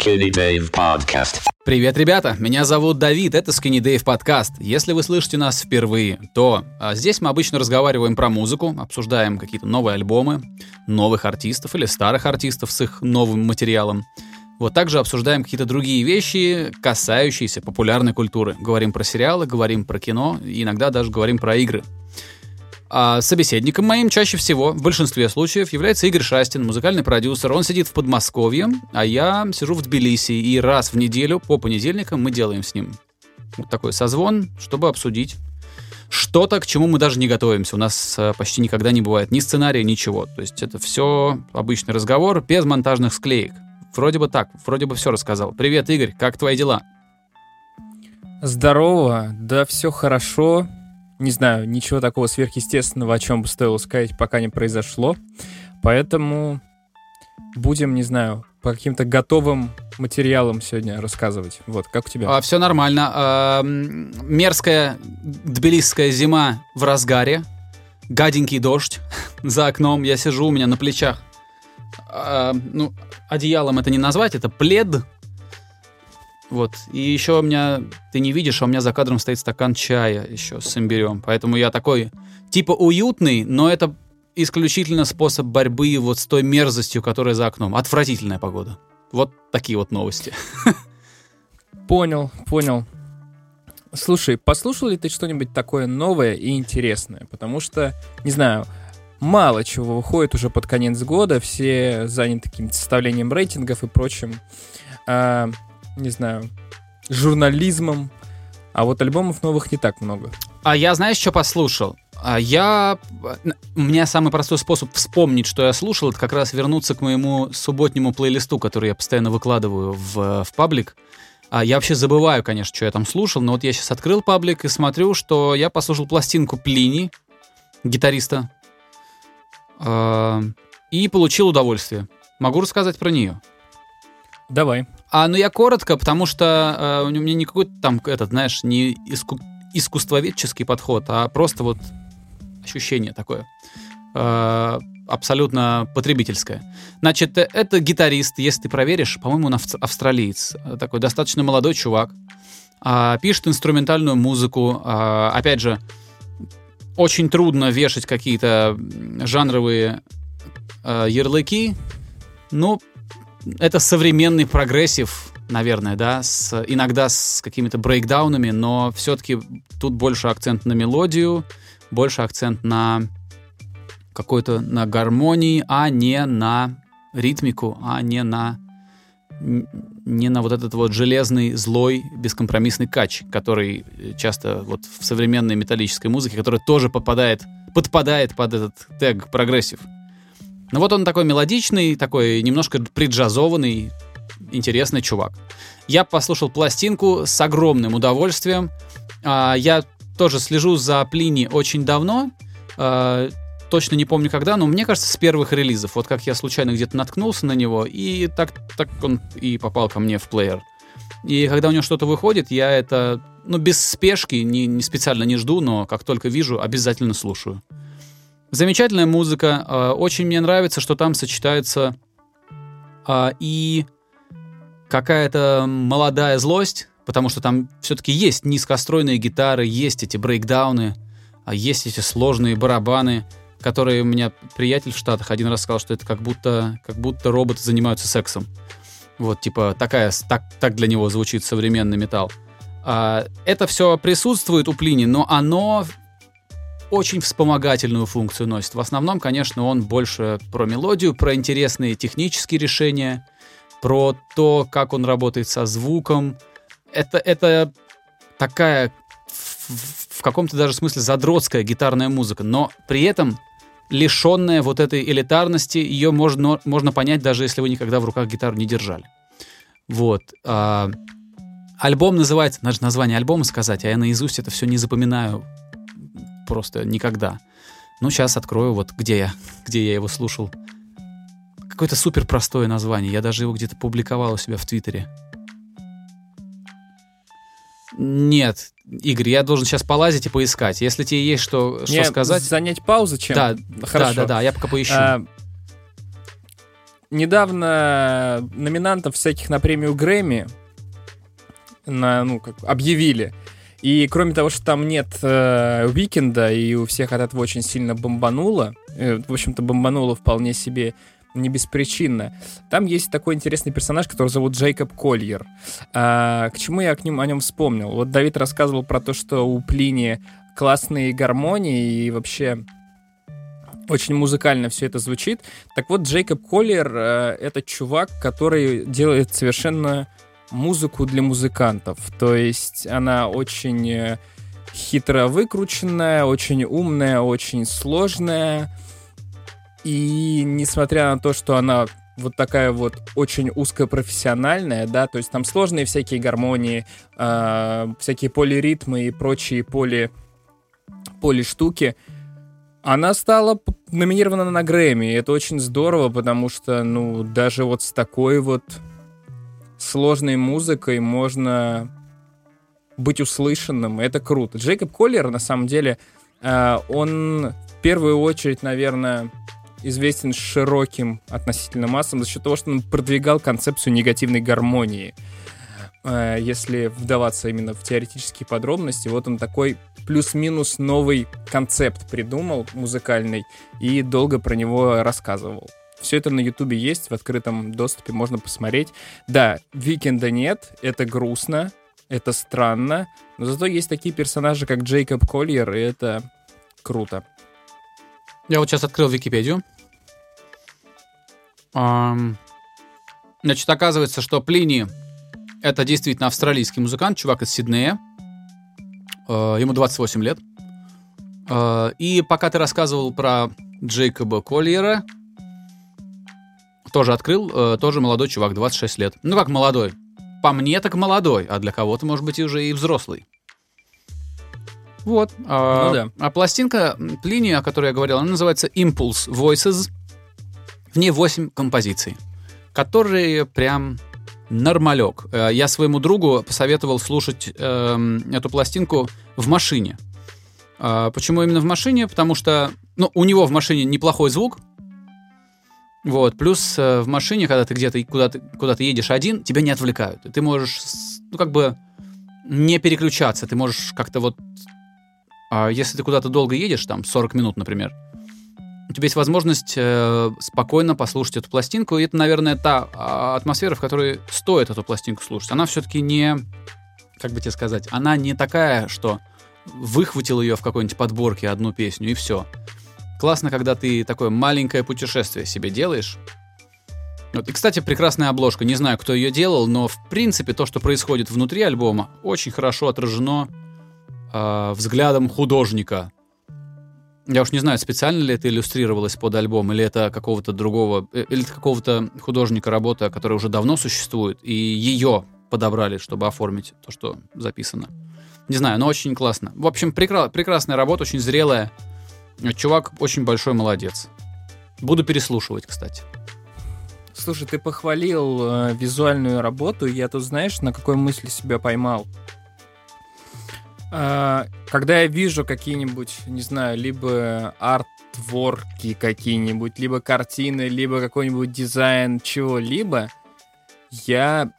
Skinny Dave Podcast. Привет, ребята! Меня зовут Давид, это Skinny Dave подкаст. Если вы слышите нас впервые, то а, здесь мы обычно разговариваем про музыку, обсуждаем какие-то новые альбомы, новых артистов или старых артистов с их новым материалом. Вот также обсуждаем какие-то другие вещи, касающиеся популярной культуры. Говорим про сериалы, говорим про кино, иногда даже говорим про игры. А собеседником моим чаще всего, в большинстве случаев, является Игорь Шастин, музыкальный продюсер. Он сидит в Подмосковье, а я сижу в Тбилиси, и раз в неделю, по понедельникам, мы делаем с ним вот такой созвон, чтобы обсудить что-то, к чему мы даже не готовимся. У нас э, почти никогда не бывает ни сценария, ничего. То есть это все обычный разговор без монтажных склеек. Вроде бы так, вроде бы все рассказал. Привет, Игорь, как твои дела? Здорово, да все хорошо. Не знаю, ничего такого сверхъестественного, о чем бы стоило сказать, пока не произошло. Поэтому будем, не знаю, по каким-то готовым материалам сегодня рассказывать. Вот, как у тебя? А, все нормально. А, мерзкая тбилисская зима в разгаре. Гаденький дождь за окном. Я сижу, у меня на плечах. а, ну, одеялом это не назвать, это плед. Вот. И еще у меня, ты не видишь, а у меня за кадром стоит стакан чая еще с имбирем. Поэтому я такой, типа уютный, но это исключительно способ борьбы вот с той мерзостью, которая за окном. Отвратительная погода. Вот такие вот новости. Понял, понял. Слушай, послушал ли ты что-нибудь такое новое и интересное? Потому что, не знаю, мало чего выходит уже под конец года, все заняты каким-то составлением рейтингов и прочим, а, не знаю, журнализмом, а вот альбомов новых не так много. А я, знаешь, что послушал? А я... У меня самый простой способ вспомнить, что я слушал, это как раз вернуться к моему субботнему плейлисту, который я постоянно выкладываю в, в паблик. А я вообще забываю, конечно, что я там слушал, но вот я сейчас открыл паблик и смотрю, что я послушал пластинку Плини, гитариста, а, и получил удовольствие. Могу рассказать про нее. Давай. А, ну я коротко, потому что э, у меня не какой-то там, этот, знаешь, не иску- искусствоведческий подход, а просто вот ощущение такое. Э, абсолютно потребительское. Значит, э, это гитарист, если ты проверишь, по-моему, он авс- австралиец. Э, Такой достаточно молодой чувак. А, пишет инструментальную музыку. А, опять же, очень трудно вешать какие-то жанровые э, ярлыки. Ну, это современный прогрессив, наверное, да, с, иногда с какими-то брейкдаунами, но все-таки тут больше акцент на мелодию, больше акцент на какой-то на гармонии, а не на ритмику, а не на не на вот этот вот железный, злой, бескомпромиссный кач, который часто вот в современной металлической музыке, который тоже попадает, подпадает под этот тег прогрессив. Ну вот он такой мелодичный, такой немножко приджазованный, интересный чувак. Я послушал пластинку с огромным удовольствием. А, Я тоже слежу за Плини очень давно. А, Точно не помню когда, но мне кажется, с первых релизов. Вот как я случайно где-то наткнулся на него, и так, так он и попал ко мне в плеер. И когда у него что-то выходит, я это, ну, без спешки, не, не специально не жду, но как только вижу, обязательно слушаю. Замечательная музыка. э, Очень мне нравится, что там сочетается а, и какая-то молодая злость, потому что там все-таки есть низкостройные гитары, есть эти брейкдауны, а есть эти сложные барабаны, которые у меня приятель в Штатах один раз сказал, что это как будто, как будто роботы занимаются сексом. Вот, типа, такая, так, так для него звучит современный металл. А, это все присутствует у Плини, но оно очень вспомогательную функцию носит. В основном, конечно, он больше про мелодию, про интересные технические решения, про то, как он работает со звуком. Это, это такая в, каком-то даже смысле задротская гитарная музыка, но при этом лишенная вот этой элитарности, ее можно, можно понять, даже если вы никогда в руках гитару не держали. Вот. а, альбом называется, надо же название альбома сказать, а я наизусть это все не запоминаю просто никогда. Ну, сейчас открою, вот где я, где я его слушал. Какое-то супер простое название. Я даже его где-то публиковал у себя в Твиттере. Нет, Игорь, я должен сейчас полазить и поискать. Если тебе есть что, что Мне сказать. Занять паузу чем? Да, Хорошо. да, да, да, я пока поищу. А, недавно номинантов всяких на премию Грэмми на, ну, как, объявили. И кроме того, что там нет э, Уикенда, и у всех от этого очень сильно бомбануло, э, в общем-то, бомбануло вполне себе не беспричинно. Там есть такой интересный персонаж, который зовут Джейкоб Кольер. А, к чему я к ним, о нем вспомнил? Вот Давид рассказывал про то, что у Плини классные гармонии и вообще очень музыкально все это звучит. Так вот, Джейкоб Коллер э, это чувак, который делает совершенно музыку для музыкантов. То есть она очень э, хитро выкрученная, очень умная, очень сложная. И несмотря на то, что она вот такая вот очень узкопрофессиональная, да, то есть там сложные всякие гармонии, э, всякие полиритмы и прочие поли, поли штуки, она стала номинирована на Грэмми, это очень здорово, потому что, ну, даже вот с такой вот сложной музыкой можно быть услышанным, это круто. Джейкоб Коллер, на самом деле, э, он в первую очередь, наверное, известен широким относительно массам за счет того, что он продвигал концепцию негативной гармонии. Э, если вдаваться именно в теоретические подробности, вот он такой плюс-минус новый концепт придумал музыкальный и долго про него рассказывал. Все это на Ютубе есть, в открытом доступе можно посмотреть. Да, Викенда нет, это грустно, это странно, но зато есть такие персонажи, как Джейкоб Коллиер, и это круто. Я вот сейчас открыл Википедию. Значит, оказывается, что Плини это действительно австралийский музыкант, чувак из Сиднея. Э, ему 28 лет. Э, и пока ты рассказывал про Джейкоба Коллиера, тоже открыл, э, тоже молодой чувак, 26 лет. Ну как молодой? По мне так молодой, а для кого-то, может быть, и уже и взрослый. Вот. А, ну, да. а пластинка Плини, о которой я говорил, она называется Impulse Voices. В ней 8 композиций, которые прям нормалек. Э, я своему другу посоветовал слушать э, эту пластинку в машине. Э, почему именно в машине? Потому что ну, у него в машине неплохой звук. Вот, плюс э, в машине, когда ты где-то куда-то куда едешь один, тебя не отвлекают. Ты можешь, ну, как бы не переключаться. Ты можешь как-то вот... Э, если ты куда-то долго едешь, там, 40 минут, например, у тебя есть возможность э, спокойно послушать эту пластинку. И это, наверное, та э, атмосфера, в которой стоит эту пластинку слушать. Она все-таки не, как бы тебе сказать, она не такая, что выхватил ее в какой-нибудь подборке одну песню и все. Классно, когда ты такое маленькое путешествие себе делаешь. Вот. И, кстати, прекрасная обложка. Не знаю, кто ее делал, но в принципе то, что происходит внутри альбома, очень хорошо отражено э, взглядом художника. Я уж не знаю, специально ли это иллюстрировалось под альбом, или это какого-то другого, э, или это какого-то художника работа, которая уже давно существует, и ее подобрали, чтобы оформить то, что записано. Не знаю, но очень классно. В общем, прекра- прекрасная работа, очень зрелая. Чувак очень большой молодец. Буду переслушивать, кстати. Слушай, ты похвалил э, визуальную работу, я тут знаешь, на какой мысли себя поймал? А, когда я вижу какие-нибудь, не знаю, либо артворки какие-нибудь, либо картины, либо какой-нибудь дизайн чего-либо, я,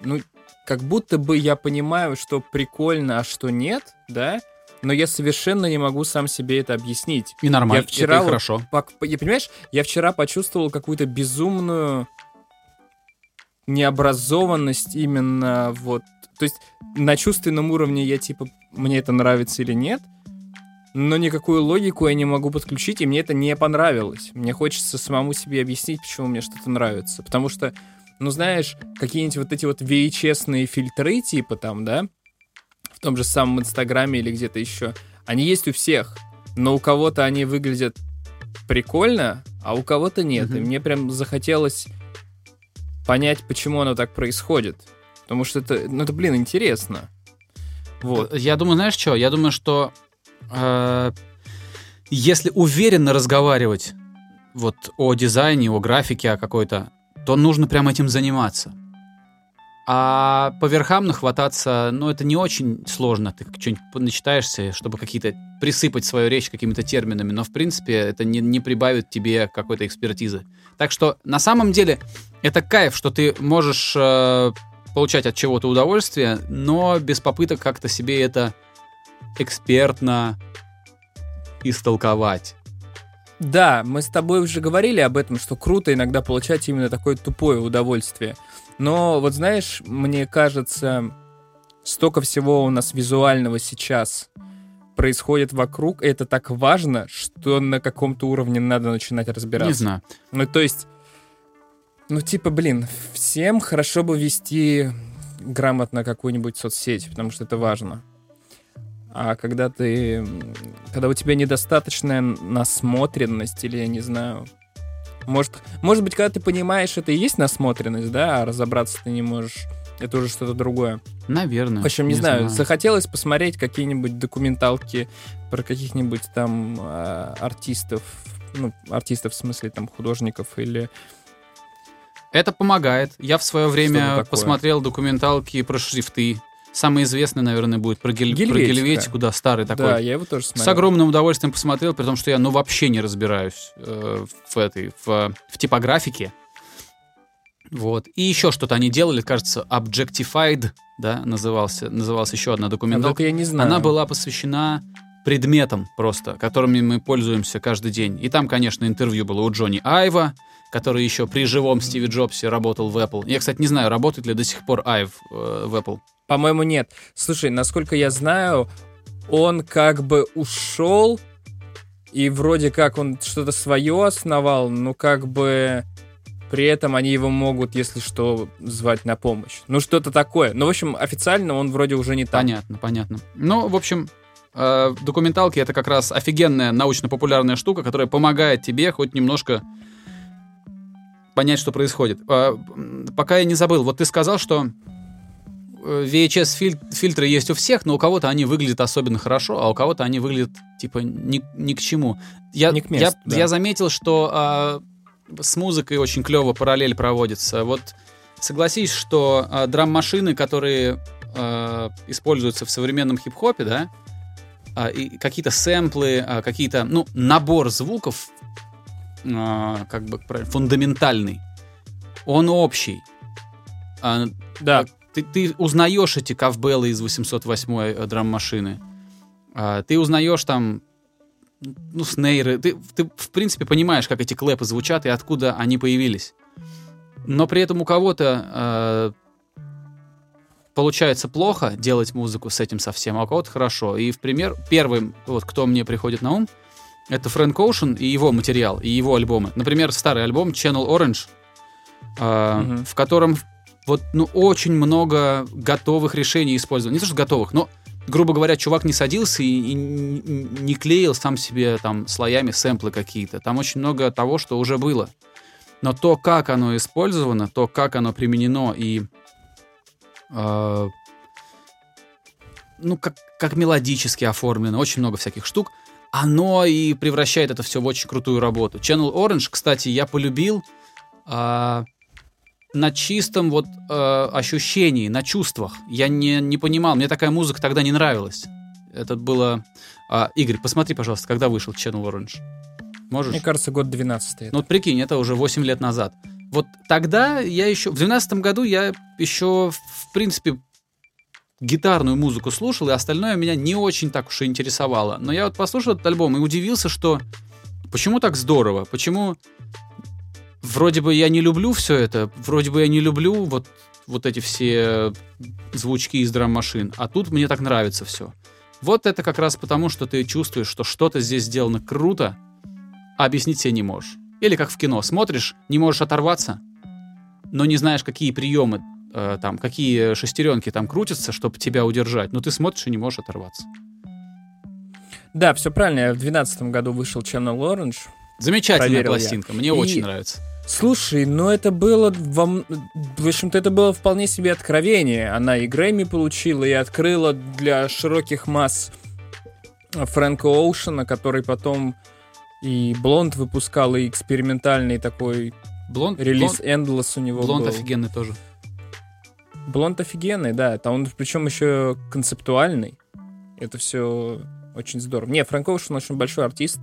ну, как будто бы я понимаю, что прикольно, а что нет, да, но я совершенно не могу сам себе это объяснить. И нормально, я вчера это вот, хорошо. По, я, понимаешь, я вчера почувствовал какую-то безумную необразованность именно вот то есть на чувственном уровне я типа, мне это нравится или нет, но никакую логику я не могу подключить, и мне это не понравилось. Мне хочется самому себе объяснить, почему мне что-то нравится. Потому что, ну знаешь, какие-нибудь вот эти вот VHS-ные фильтры, типа там, да, в том же самом Инстаграме или где-то еще, они есть у всех, но у кого-то они выглядят прикольно, а у кого-то нет. Mm-hmm. И мне прям захотелось понять, почему оно так происходит. Потому что это, ну это, блин, интересно. Вот. Я думаю, знаешь что? Я думаю, что э, если уверенно разговаривать вот о дизайне, о графике, о какой-то, то нужно прям этим заниматься. А по верхам нахвататься, ну, это не очень сложно. Ты что-нибудь начитаешься, чтобы какие-то присыпать свою речь какими-то терминами, но, в принципе, это не, не прибавит тебе какой-то экспертизы. Так что, на самом деле, это кайф, что ты можешь э, получать от чего-то удовольствие, но без попыток как-то себе это экспертно истолковать. Да, мы с тобой уже говорили об этом, что круто иногда получать именно такое тупое удовольствие. Но вот знаешь, мне кажется, столько всего у нас визуального сейчас происходит вокруг, и это так важно, что на каком-то уровне надо начинать разбираться. Не знаю. Ну, то есть, ну, типа, блин, всем хорошо бы вести грамотно какую-нибудь соцсеть, потому что это важно. А когда ты... Когда у тебя недостаточная насмотренность, или, я не знаю... Может, может быть, когда ты понимаешь, это и есть насмотренность, да, а разобраться ты не можешь. Это уже что-то другое. Наверное. В общем, не, не знаю, знаю, захотелось посмотреть какие-нибудь документалки про каких-нибудь там э, артистов, ну, артистов в смысле там художников или... Это помогает. Я в свое время посмотрел документалки про шрифты Самый известный, наверное, будет про, гель... про Гельветику, да, старый такой. Да, я его тоже смотрел. С огромным удовольствием посмотрел, при том, что я, ну, вообще не разбираюсь э, в этой, в, в типографике. Вот. И еще что-то они делали, кажется, Objectified, да, назывался, называлась еще одна документалка. А я не знаю. Она была посвящена предметам просто, которыми мы пользуемся каждый день. И там, конечно, интервью было у Джонни Айва, который еще при живом Стиве Джобсе работал в Apple. Я, кстати, не знаю, работает ли до сих пор Айв э, в Apple. По-моему, нет. Слушай, насколько я знаю, он как бы ушел, и вроде как он что-то свое основал, но как бы при этом они его могут, если что, звать на помощь. Ну, что-то такое. Ну, в общем, официально он вроде уже не там. Понятно, понятно. Ну, в общем, э, документалки — это как раз офигенная научно-популярная штука, которая помогает тебе хоть немножко понять, что происходит. Э, пока я не забыл, вот ты сказал, что VHS-фильтры есть у всех, но у кого-то они выглядят особенно хорошо, а у кого-то они выглядят типа ни, ни к чему. Я, ни к месту, я, да. я заметил, что а, с музыкой очень клево параллель проводится. Вот согласись, что а, драм-машины, которые а, используются в современном хип-хопе, да, а, и какие-то сэмплы, а, какие-то, ну, набор звуков, а, как бы фундаментальный, он общий. А, да ты, ты узнаешь эти ковбеллы из 808-й э, драм-машины. А, ты узнаешь там ну, снейры. Ты, ты, в принципе, понимаешь, как эти клэпы звучат и откуда они появились. Но при этом у кого-то э, получается плохо делать музыку с этим совсем, а у кого-то хорошо. И в пример, первым, вот кто мне приходит на ум, это Фрэнк Оушен и его материал, и его альбомы. Например, старый альбом Channel Orange, э, угу. в котором вот, ну, очень много готовых решений использовано. Не то, что готовых, но, грубо говоря, чувак не садился и, и не клеил сам себе там слоями сэмплы какие-то. Там очень много того, что уже было. Но то, как оно использовано, то, как оно применено и... Э, ну, как, как мелодически оформлено, очень много всяких штук, оно и превращает это все в очень крутую работу. Channel Orange, кстати, я полюбил... Э, на чистом вот э, ощущении, на чувствах. Я не, не понимал, мне такая музыка тогда не нравилась. Это было... А, Игорь, посмотри, пожалуйста, когда вышел Channel Orange. Можешь? Мне кажется, год 12 Ну вот прикинь, это уже 8 лет назад. Вот тогда я еще... В 12 году я еще, в принципе, гитарную музыку слушал, и остальное меня не очень так уж и интересовало. Но я вот послушал этот альбом и удивился, что почему так здорово, почему вроде бы я не люблю все это, вроде бы я не люблю вот, вот эти все звучки из драм-машин, а тут мне так нравится все. Вот это как раз потому, что ты чувствуешь, что что-то здесь сделано круто, а объяснить себе не можешь. Или как в кино, смотришь, не можешь оторваться, но не знаешь, какие приемы э, там, какие шестеренки там крутятся, чтобы тебя удержать, но ты смотришь и не можешь оторваться. Да, все правильно. В 2012 году вышел Channel Orange. Замечательная пластинка, я. мне и... очень нравится. Слушай, ну это было вам, в общем-то, это было вполне себе откровение. Она и Грэмми получила, и открыла для широких масс Фрэнка Оушена, который потом и Блонд выпускал, и экспериментальный такой Блонд, релиз Blonde, Endless у него Блонд был. офигенный тоже. Блонд офигенный, да. Там он причем еще концептуальный. Это все очень здорово. Не, Фрэнк Оушен очень большой артист.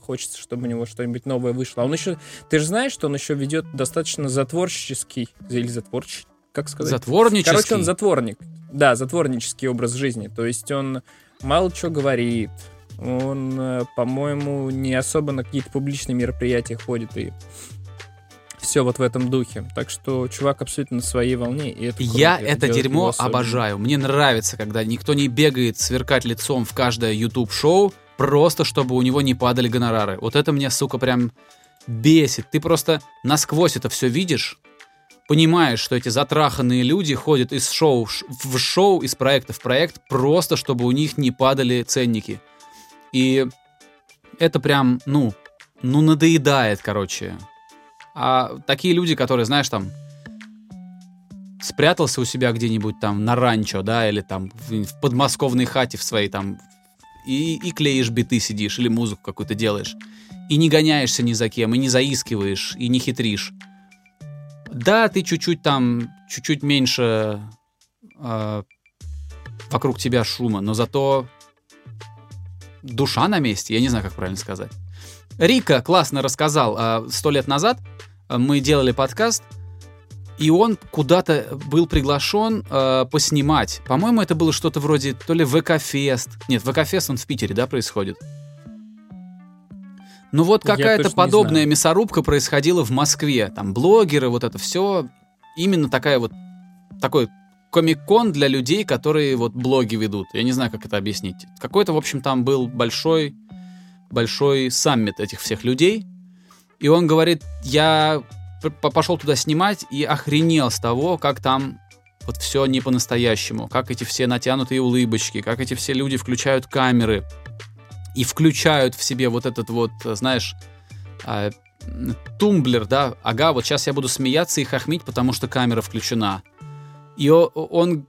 Хочется, чтобы у него что-нибудь новое вышло. А он еще... Ты же знаешь, что он еще ведет достаточно затворческий... Или затворческий? Как сказать? Затворнический. Короче, он затворник. Да, затворнический образ жизни. То есть он мало что говорит. Он, э, по-моему, не особо на какие-то публичные мероприятия ходит и все вот в этом духе. Так что чувак абсолютно на своей волне. И это круто. Я это дерьмо обожаю. Мне нравится, когда никто не бегает сверкать лицом в каждое YouTube-шоу, просто чтобы у него не падали гонорары. Вот это меня, сука, прям бесит. Ты просто насквозь это все видишь, понимаешь, что эти затраханные люди ходят из шоу в шоу, из проекта в проект, просто чтобы у них не падали ценники. И это прям, ну, ну надоедает, короче. А такие люди, которые, знаешь, там спрятался у себя где-нибудь там на ранчо, да, или там в, в подмосковной хате в своей там и, и клеишь биты сидишь, или музыку какую-то делаешь, и не гоняешься ни за кем, и не заискиваешь, и не хитришь. Да, ты чуть-чуть там, чуть-чуть меньше э, вокруг тебя шума, но зато душа на месте, я не знаю, как правильно сказать. Рика классно рассказал а, сто лет назад, мы делали подкаст, и он куда-то был приглашен э, поснимать. По-моему, это было что-то вроде то ли ВК-фест. Нет, ВК-фест он в Питере, да, происходит? Ну вот какая-то подобная мясорубка происходила в Москве. Там блогеры, вот это все. Именно такая вот такой комик-кон для людей, которые вот блоги ведут. Я не знаю, как это объяснить. Какой-то, в общем, там был большой, большой саммит этих всех людей. И он говорит, я пошел туда снимать и охренел с того, как там вот все не по-настоящему, как эти все натянутые улыбочки, как эти все люди включают камеры и включают в себе вот этот вот, знаешь, а, тумблер, да, ага, вот сейчас я буду смеяться и хохмить, потому что камера включена. И он,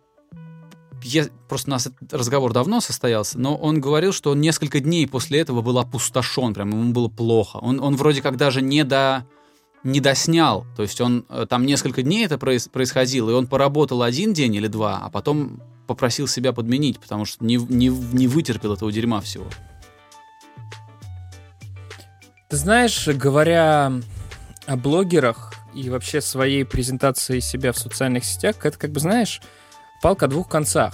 я- просто у нас этот разговор давно состоялся, но он говорил, что он несколько дней после этого был опустошен, прям ему было плохо. Он, он вроде как даже не до не доснял, то есть он э, там несколько дней это проис- происходило, и он поработал один день или два, а потом попросил себя подменить, потому что не, не, не вытерпел этого дерьма всего. Ты знаешь, говоря о блогерах и вообще своей презентации себя в социальных сетях, это как бы, знаешь, палка о двух концах.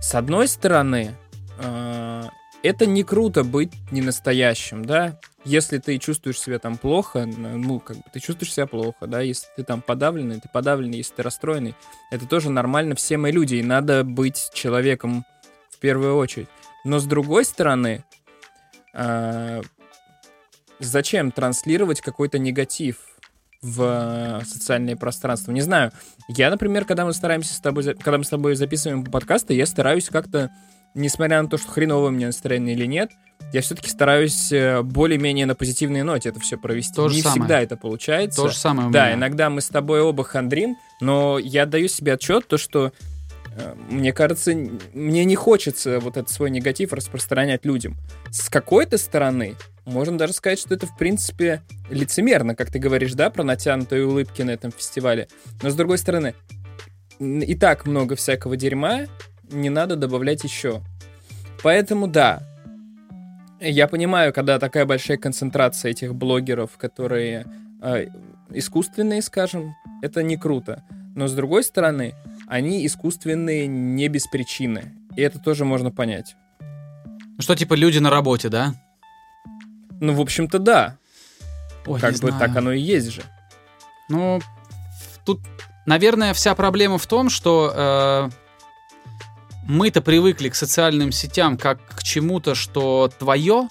С одной стороны, э, это не круто быть не настоящим, да? Если ты чувствуешь себя там плохо, ну, как бы ты чувствуешь себя плохо, да? Если ты там подавленный, ты подавленный, если ты расстроенный, это тоже нормально, все мы люди, и надо быть человеком в первую очередь. Но с другой стороны, э, зачем транслировать какой-то негатив в э, социальное пространство? Не знаю. Я, например, когда мы стараемся с тобой, когда мы с тобой записываем подкасты, я стараюсь как-то, несмотря на то, что хреновое у меня настроение или нет, я все-таки стараюсь э, более-менее на позитивной ноте это все провести. То Не самое. всегда это получается. То же самое Да, иногда мы с тобой оба хандрим, но я даю себе отчет, то, что э, мне кажется, мне не хочется вот этот свой негатив распространять людям. С какой-то стороны, можно даже сказать, что это, в принципе, лицемерно, как ты говоришь, да, про натянутые улыбки на этом фестивале. Но, с другой стороны, и так много всякого дерьма, не надо добавлять еще. Поэтому, да, я понимаю, когда такая большая концентрация этих блогеров, которые э, искусственные, скажем, это не круто. Но с другой стороны, они искусственные не без причины. И это тоже можно понять. Ну Что, типа, люди на работе, да? Ну, в общем-то, да. Ой, как бы знаю. так оно и есть же. Ну, тут, наверное, вся проблема в том, что э, мы-то привыкли к социальным сетям как к чему-то, что твое,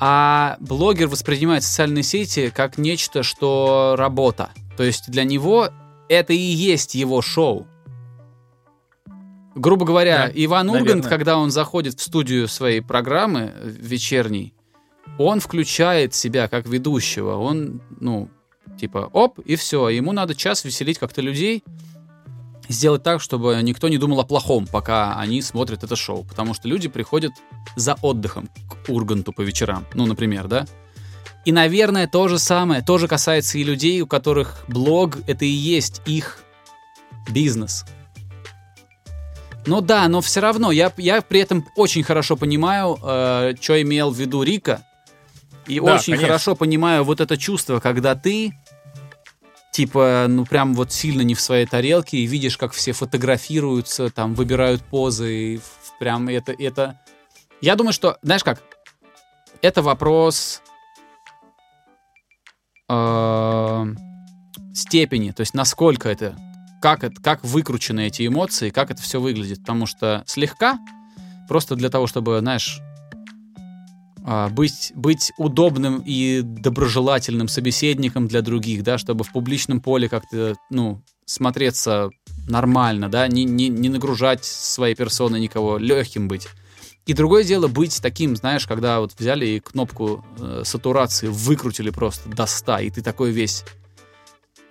а блогер воспринимает социальные сети как нечто, что работа. То есть для него это и есть его шоу. Грубо говоря, Да, Иван Ургант, наверное. когда он заходит в студию своей программы э, вечерней, он включает себя как ведущего. Он, ну, типа, оп, и все. Ему надо час веселить как-то людей, сделать так, чтобы никто не думал о плохом, пока они смотрят это шоу. Потому что люди приходят за отдыхом к Урганту по вечерам. Ну, например, да? И, наверное, то же самое, тоже касается и людей, у которых блог — это и есть их бизнес. Ну да, но все равно я, я при этом очень хорошо понимаю, э, что имел в виду Рика. И Да, очень конечно. хорошо понимаю вот это чувство, когда ты, типа, ну прям вот сильно не в своей тарелке, и видишь, как все фотографируются, там, выбирают позы, и прям это, это... Я думаю, что, знаешь как, это вопрос э, степени, то есть насколько это, как, это, как выкручены эти эмоции, как это все выглядит. Потому что слегка, просто для того, чтобы, знаешь, быть, быть удобным и доброжелательным собеседником для других, да, чтобы в публичном поле как-то, ну, смотреться нормально, да, не, не, не нагружать своей персоной никого, легким быть. И другое дело быть таким, знаешь, когда вот взяли и кнопку э, сатурации выкрутили просто до 100, и ты такой весь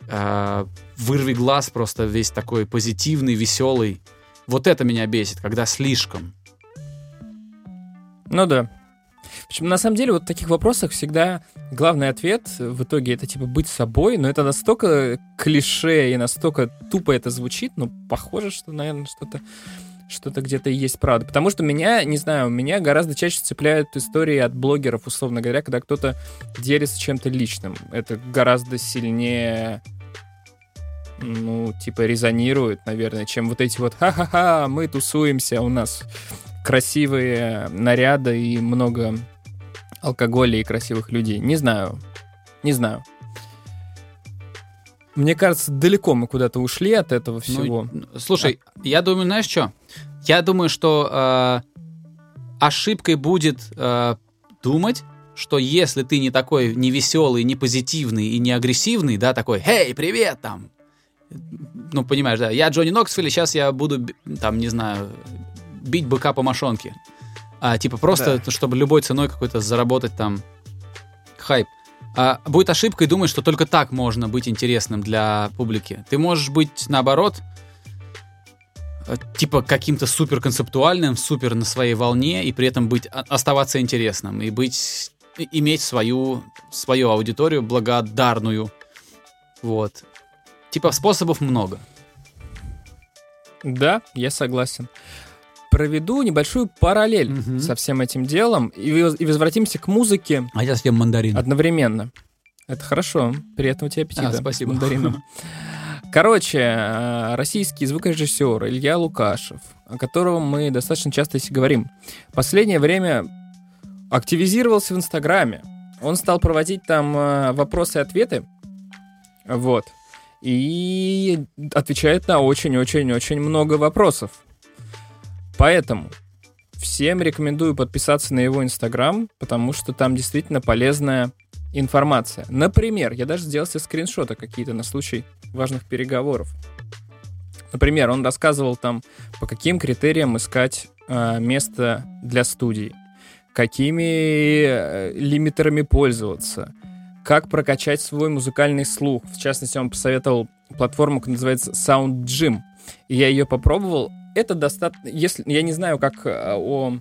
э, вырви глаз, просто весь такой позитивный, веселый. Вот это меня бесит, когда слишком. Ну да. Причем, на самом деле, вот в таких вопросах всегда главный ответ в итоге это типа быть собой, но это настолько клише и настолько тупо это звучит, но похоже, что, наверное, что-то что-то где-то и есть правда. Потому что меня, не знаю, меня гораздо чаще цепляют истории от блогеров, условно говоря, когда кто-то делится чем-то личным. Это гораздо сильнее ну, типа, резонирует, наверное, чем вот эти вот «ха-ха-ха, мы тусуемся, у нас красивые наряды и много алкоголя и красивых людей». Не знаю, не знаю. Мне кажется, далеко мы куда-то ушли от этого всего. Ну, слушай, я думаю, знаешь что? Я думаю, что э, ошибкой будет э, думать, что если ты не такой не веселый, не позитивный и не агрессивный, да, такой, «Эй, привет!» там, ну, понимаешь, да, я Джонни Ноксвилл, и сейчас я буду, там, не знаю, бить быка по мошонке. А, типа просто, чтобы любой ценой какой-то заработать там хайп. А, будет ошибкой думать, что только так можно быть интересным для публики. Ты можешь быть, наоборот, э, типа каким-то супер концептуальным, супер на своей волне, и при этом быть, о- оставаться интересным, и быть, иметь свою, свою аудиторию благодарную. Вот. Типа способов много. Да, я согласен. Проведу небольшую параллель Мгм. со всем этим делом и, и возвратимся к музыке А я съем мандарин. одновременно. Это хорошо. Приятного тебе аппетита. А, спасибо. мандарином. Короче, э, российский звукорежиссер Илья Лукашев, о котором мы достаточно часто если говорим, в последнее время активизировался в Инстаграме. Он стал проводить там э, вопросы и ответы. Вот. И отвечает на очень-очень-очень много вопросов. Поэтому всем рекомендую подписаться на его Инстаграм, потому что там действительно полезная информация. Например, я даже сделал себе скриншоты какие-то на случай важных переговоров. Например, он рассказывал там, по каким критериям искать э, место для студии, какими э, лимитерами пользоваться, как прокачать свой музыкальный слух. В частности, он посоветовал платформу, которая называется Sound Gym. И я ее попробовал. Это достаточно... Если... Я не знаю, как э, о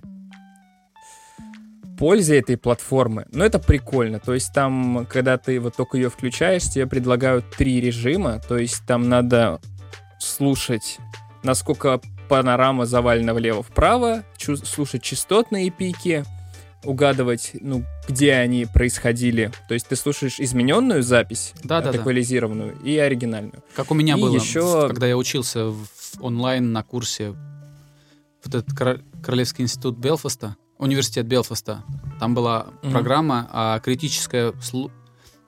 пользе этой платформы, но это прикольно. То есть там, когда ты вот только ее включаешь, тебе предлагают три режима. То есть там надо слушать, насколько панорама завалена влево-вправо, слушать частотные пики, угадывать, ну, где они происходили. То есть ты слушаешь измененную запись, Да-да-да. эквализированную, и оригинальную. Как у меня И было, еще- когда я учился в- онлайн на курсе вот этот Королевский институт Белфаста, университет Белфаста. Там была Мгм. программа а, критическое слу-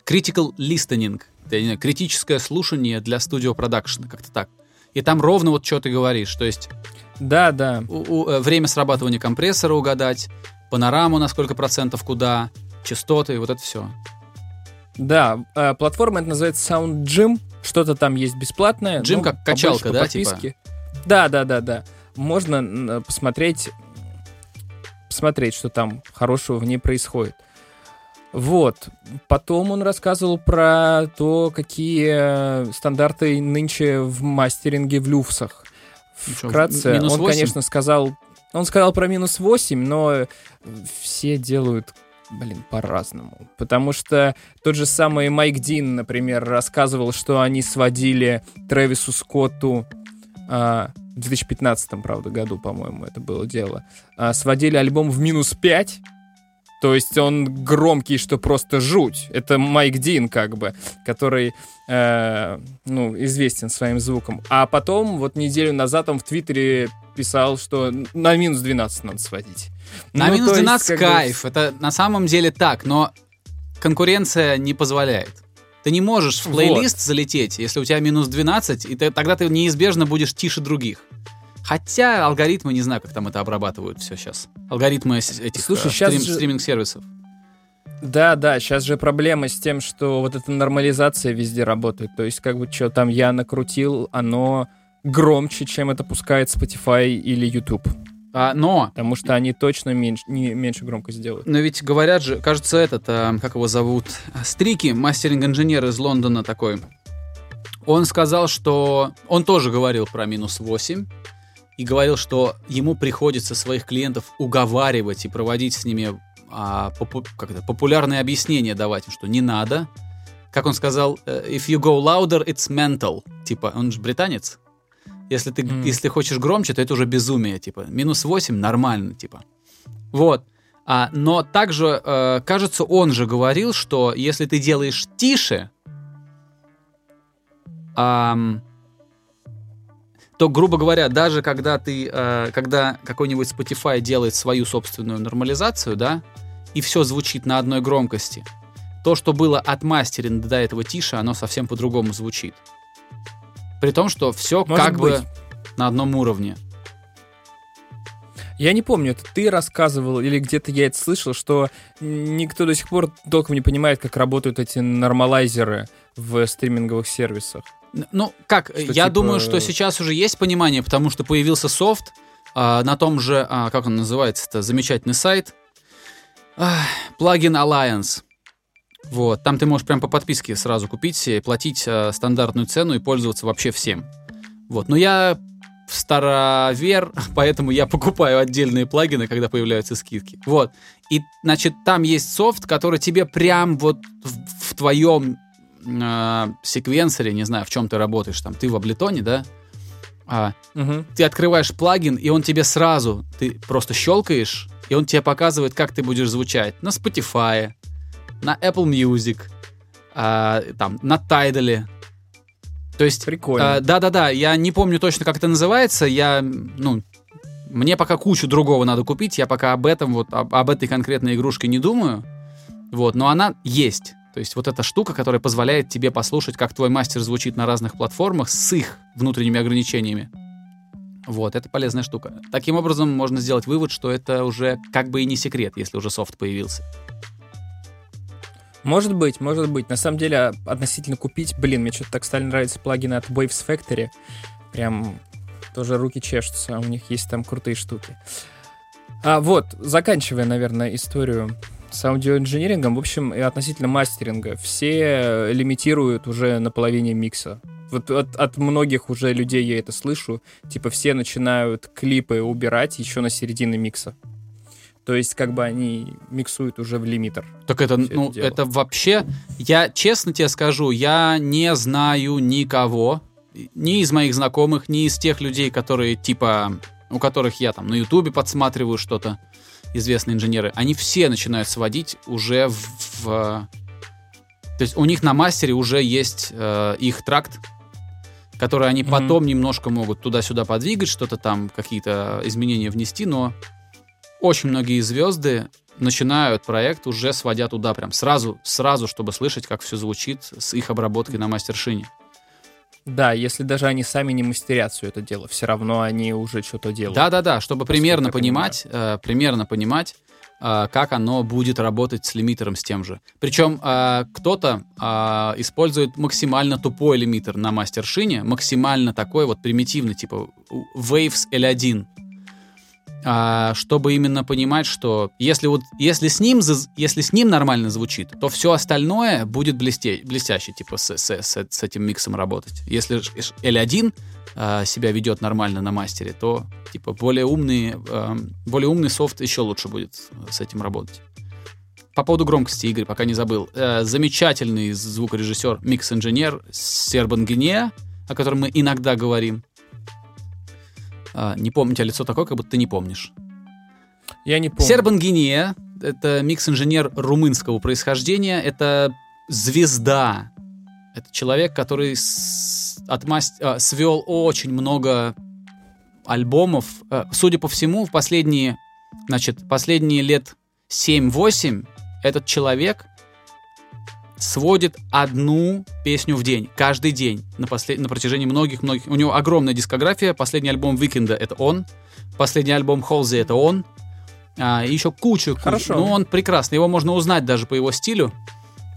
critical listening, знаю, критическое слушание для студио продакшена, как-то так. И там ровно вот что ты говоришь, то есть Да, да. у- у- э, время срабатывания компрессора угадать, панораму на сколько процентов куда, частоты, вот это все. Да, э, платформа это называется Sound Gym. Что-то там есть бесплатное. Gym ну, как качалка, да, подписке. Да, да, да, да. Можно м, посмотреть, посмотреть, что там хорошего в ней происходит. Вот. Потом он рассказывал про то, какие э, стандарты нынче в мастеринге в люфсах. Ну Вкратце, минус он, 8? конечно, сказал... Он сказал про минус 8, но все делают, блин, по-разному. Потому что тот же самый Майк Дин, например, рассказывал, что они сводили Трэвису Скотту а, в 2015, правда, году, по-моему, это было дело, а, сводили альбом в минус 5, то есть он громкий, что просто жуть. Это Майк Дин, как бы, который, э, ну, известен своим звуком. А потом, вот неделю назад он в Твиттере писал, что на минус 12 надо сводить. На Ну, минус то есть, 12 как бы, кайф. Это на самом деле так, но конкуренция не позволяет. Ты не можешь в Вот. плейлист залететь, если у тебя минус 12, и ты- тогда ты неизбежно будешь тише других. Хотя алгоритмы, не знаю, как там это обрабатывают все сейчас. Алгоритмы этих Слушай, э, щас стрим- же- стриминг-сервисов. Да, да, сейчас же проблема с тем, что вот эта нормализация везде работает. То есть, как бы, что там я накрутил, оно громче, чем это пускает Spotify или YouTube. А, но, Потому что они точно меньше, не, меньше громкость делают. но ведь говорят же, кажется, этот, а, как его зовут, Стрики, мастеринг-инженер из Лондона такой, он сказал, что он тоже говорил про минус 8, и говорил, что ему приходится своих клиентов уговаривать и проводить с ними а, попу- как это, популярные объяснения давать, им, что не надо. Как он сказал, э, if you go louder, it's mental. Типа, он же британец. Если ты, Мгм. если хочешь громче, то это уже безумие, типа. Минус 8 нормально, типа. Вот. А, но также, э, кажется, он же говорил, что если ты делаешь тише, ам, то, грубо говоря, даже когда ты, э, когда какой-нибудь Spotify делает свою собственную нормализацию, да, и все звучит на одной громкости, то, что было отмастерено до этого тише, оно совсем по-другому звучит. При том, что все Может как быть. бы на одном уровне. Я не помню, это ты рассказывал или где-то я это слышал, что никто до сих пор толком не понимает, как работают эти нормалайзеры в стриминговых сервисах. Ну, как, Что, я типа, думаю, что сейчас уже есть понимание, потому что появился софт а, на том же, а, как он называется-то, замечательный сайт, Ах, Plugin Alliance. Вот, там ты можешь прям по подписке сразу купить платить а, стандартную цену и пользоваться вообще всем. Вот, но я старовер, поэтому я покупаю отдельные плагины, когда появляются скидки. Вот, и, значит, там есть софт, который тебе прям вот в, в твоем э, секвенсоре, не знаю, в чем ты работаешь, там, ты в Аблетоне, да, а, Мгм. ты открываешь плагин, и он тебе сразу, ты просто щелкаешь, и он тебе показывает, как ты будешь звучать на Spotify, на Apple Music, а, там, на Tidal. То есть, Прикольно. а, да-да-да, я не помню точно, как это называется, я, ну, мне пока кучу другого надо купить, я пока об этом, вот, об, об этой конкретной игрушке не думаю, вот, но она есть. То есть вот эта штука, которая позволяет тебе послушать, как твой мастер звучит на разных платформах с их внутренними ограничениями. Вот, это полезная штука. Таким образом, можно сделать вывод, что это уже как бы и не секрет, если уже софт появился. Может быть, может быть. На самом деле, относительно купить, блин, мне что-то так стали нравиться плагины от Waves Factory. Прям тоже руки чешутся, а у них есть там крутые штуки. А вот, заканчивая, наверное, историю с аудиоинжинирингом, в общем, и относительно мастеринга, все лимитируют уже на половине микса. Вот от, от многих уже людей я это слышу. Типа все начинают клипы убирать еще на середине микса. То есть как бы они миксуют уже в лимитер. Так это, ну, это это вообще... Я честно тебе скажу, я не знаю никого, ни из моих знакомых, ни из тех людей, которые, типа, у которых я там на Ютубе подсматриваю что-то, известные инженеры, они все начинают сводить уже в... в- то есть у них на мастере уже есть э, их тракт, который они Мгм. потом немножко могут туда-сюда подвигать, что-то там, какие-то изменения внести, но очень многие звезды начинают проект уже сводя туда прям сразу, сразу, чтобы слышать, как все звучит с их обработкой на мастершине. Да, если даже они сами не мастерят все это дело, все равно они уже что-то делают. Да-да-да, чтобы примерно понимать, э, примерно понимать, э, как оно будет работать с лимитером с тем же. Причем э, кто-то э, использует максимально тупой лимитер на мастершине, максимально такой вот примитивный, типа Waves L1, а, чтобы именно понимать, что если вот если с ним если с ним нормально звучит, то все остальное будет блесте, блестяще, типа с, с- с- с этим миксом работать. Если ж- ж L1 а, себя ведет нормально на мастере, то типа более умный а, более умный софт еще лучше будет с этим работать. По поводу громкости, Игорь, пока не забыл. Э, замечательный звукорежиссер, микс-инженер Сербан Гинеа, о котором мы иногда говорим. А, не помню, у тебя лицо такое, как будто ты не помнишь. Я не помню. Сербан Гинея — это микс-инженер румынского происхождения. Это звезда. Это человек, который с- отмаст- а, свел очень много альбомов. Судя по всему, в последние, значит, последние лет 7-8 этот человек сводит одну песню в день, каждый день, на, послед- на протяжении многих-многих... У него огромная дискография. Последний альбом Викенда — это он. Последний альбом Холзи — это он. А, и еще куча, куча. Хорошо. Ну, он прекрасный. Его можно узнать даже по его стилю.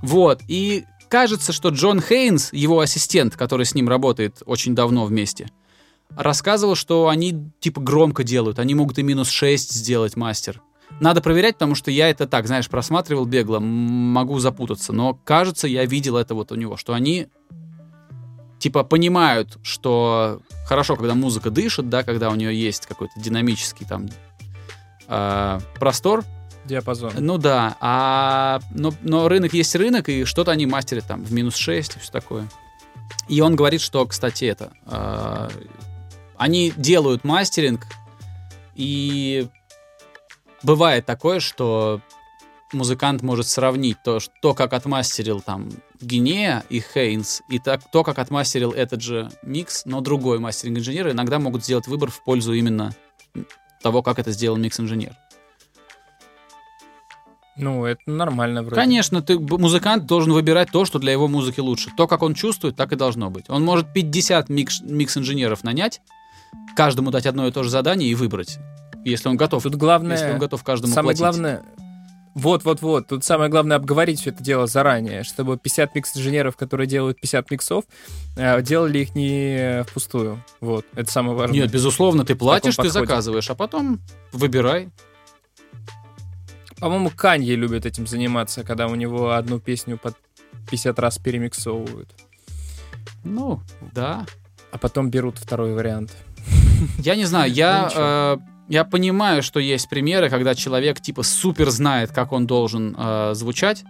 Вот. И кажется, что Джон Хейнс, его ассистент, который с ним работает очень давно вместе, рассказывал, что они типа громко делают. Они могут и минус 6 сделать мастер. Надо проверять, потому что я это так, знаешь, просматривал бегло, могу запутаться. Но кажется, я видел это вот у него, что они типа понимают, что хорошо, когда музыка дышит, да, когда у нее есть какой-то динамический там э, простор, Диапазон. ну да, а, но, но рынок есть рынок, и что-то они мастерят там в минус 6 и все такое. И он говорит, что, кстати, это... а, они делают мастеринг, и бывает такое, что музыкант может сравнить то, что, то, как отмастерил там Гинея и Хейнс, и так, то, как отмастерил этот же микс, но другой мастеринг-инженер, иногда могут сделать выбор в пользу именно того, как это сделал микс-инженер. Ну, это нормально вроде. Конечно, ты, музыкант должен выбирать то, что для его музыки лучше. То, как он чувствует, так и должно быть. Он может 50 микс, микс-инженеров нанять, каждому дать одно и то же задание и выбрать. Если он готов. Тут главное... если он готов каждому Самое платить. главное... Вот-вот-вот. Тут самое главное обговорить все это дело заранее, чтобы 50 микс-инженеров, которые делают 50 миксов, э, делали их не впустую. Вот. Это самое важное. Нет, безусловно, ты платишь, ты заказываешь, а потом выбирай. По-моему, Канье любит этим заниматься, когда у него одну песню под 50 раз перемиксовывают. Ну, да. А потом берут второй вариант. Я не знаю, Ну, я, я понимаю, что есть примеры, когда человек типа супер знает, как он должен э, звучать.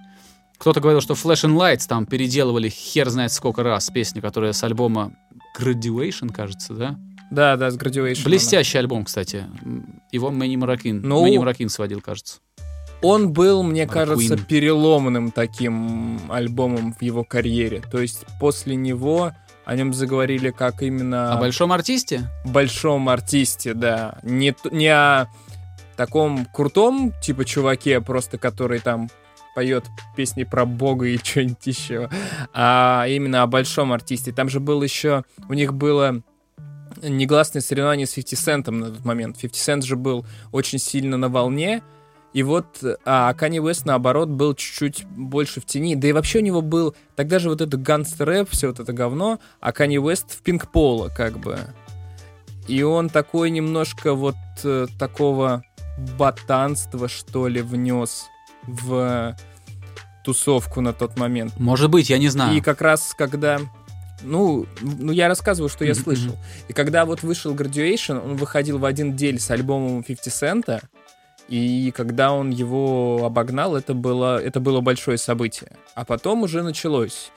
Кто-то говорил, что Flash and Lights там переделывали хер знает сколько раз песни, которые с альбома Graduation, кажется, да? Да, да, с Graduation. Блестящий альбом, кстати. Его Мэнни Маракин. Ну, Мэнни Маракин сводил, кажется. Он был, мне Марк кажется, переломным таким альбомом в его карьере. То есть после него о нем заговорили как именно О большом артисте? большом артисте, да. Не, не о таком крутом, типа, чуваке, просто который там поет песни про Бога и что-нибудь еще, а именно о большом артисте. Там же был еще, у них было негласное соревнование с 50 Cent на тот момент. 50 Cent же был очень сильно на волне, и вот, а Kanye West, наоборот, был чуть-чуть больше в тени. Да и вообще у него был... Тогда же вот это гангстер-рэп, все вот это говно, а Kanye West в пинг пола как бы. И он такой немножко вот э, такого ботанства, что ли, внес в тусовку на тот момент. Может быть, я не знаю. И как раз когда... Ну, ну, я рассказываю, что я слышал. И когда вот вышел Graduation, он выходил в один день с альбомом 50 Цента, и когда он его обогнал, это было, это было большое событие. А потом уже началось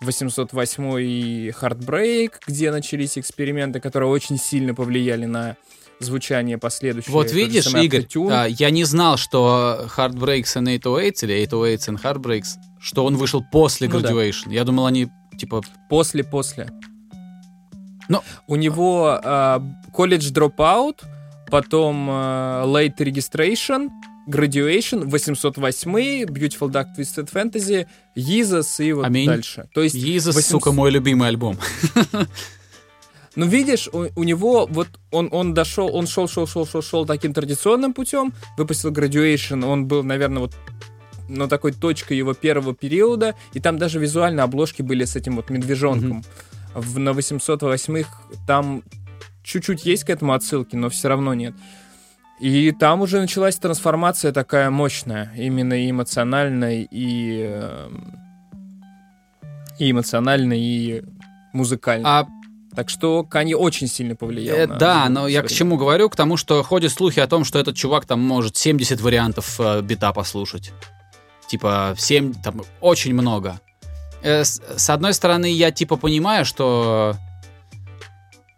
808 Heartbreak, где начались эксперименты, которые очень сильно повлияли на звучание последующее. Вот видишь, Игорь, Autotune. а, я не знал, что Heartbreaks and 808 или 808s and Heartbreaks, что он вышел после Ну да. Graduation. Я думал, они типа... После-после. Но- У него а, College Dropout, потом а, Late Registration, Graduation, 808, Beautiful Dark Twisted Fantasy, Jesus и вот Аминь. дальше. То есть, Jesus, 800 сука, мой любимый альбом. ну видишь, у, у него вот он, он дошел, он шел, шел, шел, шел, шел таким традиционным путем, выпустил Graduation, он был, наверное, вот ну, такой точкой его первого периода, и там даже визуально обложки были с этим вот медвежонком. В, на 808 там чуть-чуть есть к этому отсылки, но все равно нет. И там уже началась трансформация такая мощная, именно и эмоциональная, и, эм, и эмоциональная, и музыкальная. А Так что Канье очень сильно повлиял. Э, на да, но я к чему говорю? К тому, что ходят слухи о том, что этот чувак там может 70 вариантов э, бита послушать. Типа 7, там очень много. Э, с, с одной стороны, я типа понимаю, что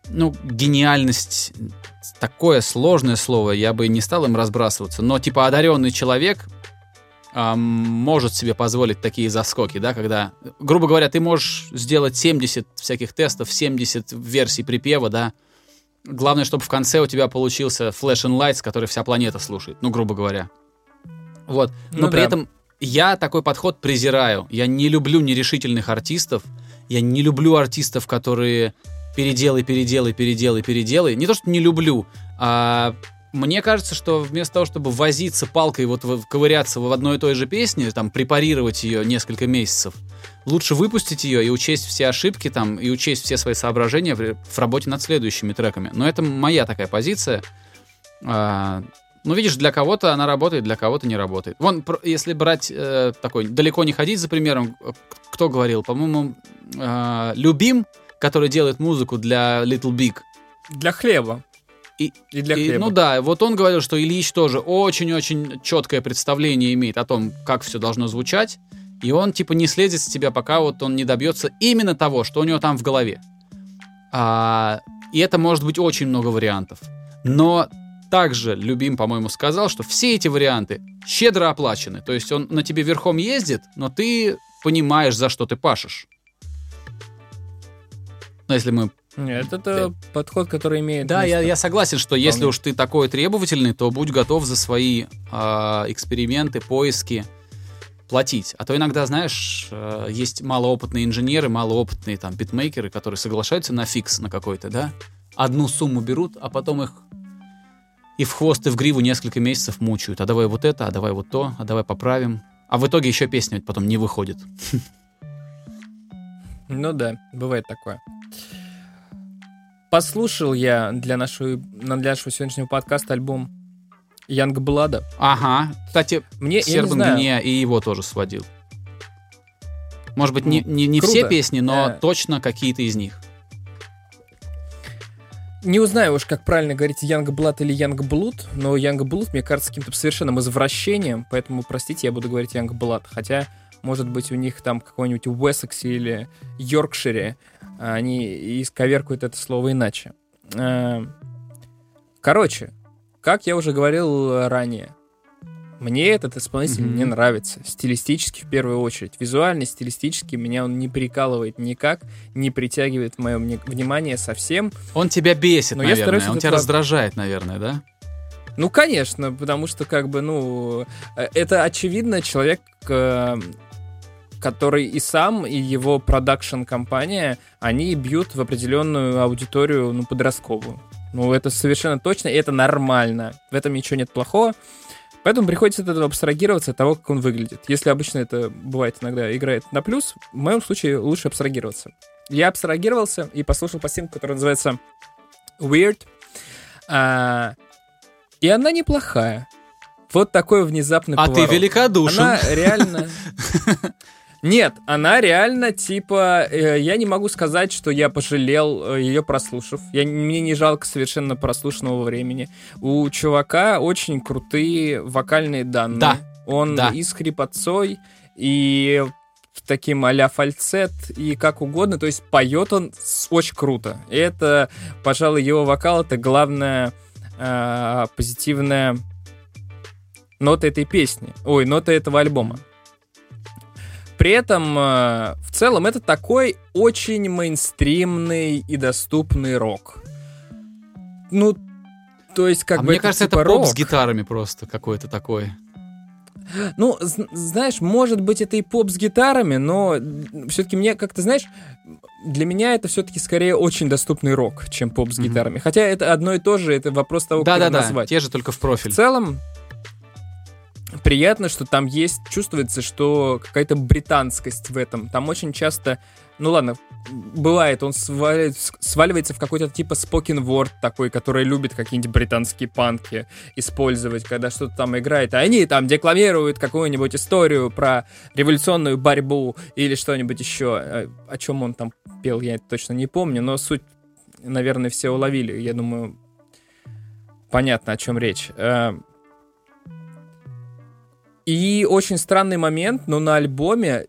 ну, гениальность такое сложное слово, я бы не стал им разбрасываться, но типа одаренный человек может себе позволить такие заскоки, да, когда, грубо говоря, ты можешь сделать 70 всяких тестов, 70 версий припева, да, главное, чтобы в конце у тебя получился Flash and Lights, который вся планета слушает, ну, грубо говоря. Вот, но Ну при да. этом я такой подход презираю, я не люблю нерешительных артистов, я не люблю артистов, которые переделай, переделай, переделай, переделай. Не то, что не люблю, а мне кажется, что вместо того, чтобы возиться палкой, вот ковыряться в одной и той же песне, там, препарировать ее несколько месяцев, лучше выпустить ее и учесть все ошибки там, и учесть все свои соображения в, в работе над следующими треками. Но это моя такая позиция. А, ну, видишь, для кого-то она работает, для кого-то не работает. Вон, если брать э, такой, далеко не ходить за примером, э, кто говорил, по-моему, э, Любим, который делает музыку для Little Big. Для хлеба. И- И для И, хлеба. ну да, вот он говорил, что Ильич тоже очень-очень четкое представление имеет о том, как все должно звучать, и он типа не следит с тебя, пока вот он не добьется именно того, что у него там в голове. А, и это может быть очень много вариантов. Но также Любим, по-моему, сказал, что все эти варианты щедро оплачены. То есть он на тебе верхом ездит, но ты понимаешь, за что ты пашешь. Ну, если мы Нет, это подход, который имеет да, я, место. я согласен, что если Вполне. уж ты такой требовательный, то будь готов за свои а, эксперименты, поиски платить. А то иногда, знаешь, э, есть малоопытные инженеры, малоопытные там битмейкеры, которые соглашаются на фикс на какой-то, да? Одну сумму берут, а потом их и в хвост, и в гриву несколько месяцев мучают. А давай вот это, а давай вот то, а давай поправим. А в итоге еще песня ведь потом не выходит. Ну да, бывает такое. Послушал я для нашего, на- для нашего сегодняшнего подкаста альбом Янгблада. Ага. Кстати, Мне, Сербан Гния и его тоже сводил. Может быть, не, не, не круто. все песни, но Э. точно какие-то из них. не узнаю уж, как правильно говорить, Янгблад или Янгблуд, но Янгблуд, мне кажется, каким-то совершенным извращением, поэтому, простите, я буду говорить Янгблад. Хотя, может быть, у них там какой-нибудь Уэссексе или Йоркшире а, они исковеркают это слово иначе. Э, Короче, как я уже говорил ранее, мне этот исполнитель Мгм. не нравится. Стилистически в первую очередь. Визуально, стилистически меня он не прикалывает никак, не притягивает мое внимание совсем. Он тебя бесит, Но я наверное. стараюсь Он тебя раздражает, наверное, да? Ну, конечно, потому что, как бы, ну, э, это очевидно человек, э, который и сам, и его продакшн-компания, они бьют в определенную аудиторию, ну, подростковую. Ну, это совершенно точно, и это нормально. В этом ничего нет плохого. Поэтому приходится от этого абстрагироваться от того, как он выглядит. Если обычно это бывает иногда играет на плюс, в моем случае лучше абстрагироваться. Я абстрагировался и послушал пластинку, которая называется Weird. А, и она неплохая. Вот такой внезапный А поворот. ты великодушен. Она реально... Нет, она реально, типа, э, я не могу сказать, что я пожалел ее прослушав. Я, мне не жалко совершенно прослушанного времени. У чувака очень крутые вокальные данные. Да, Он да. и с хрипотцой, и таким а-ля фальцет, и как угодно. То есть поет он очень круто. И это, пожалуй, его вокал — это главная а, позитивная нота этой песни. Ой, нота этого альбома. При этом, э, в целом, это такой очень мейнстримный и доступный рок. Ну, то есть, как а бы мне это кажется, типа это поп рок. с гитарами просто какой-то такой. Ну, знаешь, может быть, это и поп с гитарами, но все-таки мне как-то, знаешь, для меня это все-таки скорее очень доступный рок, чем поп с Мгм. гитарами. Хотя это одно и то же, это вопрос того, как это Да-да-да, назвать. те же только в В профиль. целом, приятно, что там есть, чувствуется, что какая-то британскость в этом. Там очень часто, ну ладно, бывает, он сваливает- сваливается в какой-то типа spoken word такой, который любит какие-нибудь британские панки использовать, когда что-то там играет, а они там декламируют какую-нибудь историю про революционную борьбу или что-нибудь еще. Э, О чем он там пел, я точно не помню, но суть, наверное, все уловили. Я думаю, понятно, о чем речь. И очень странный момент, но на альбоме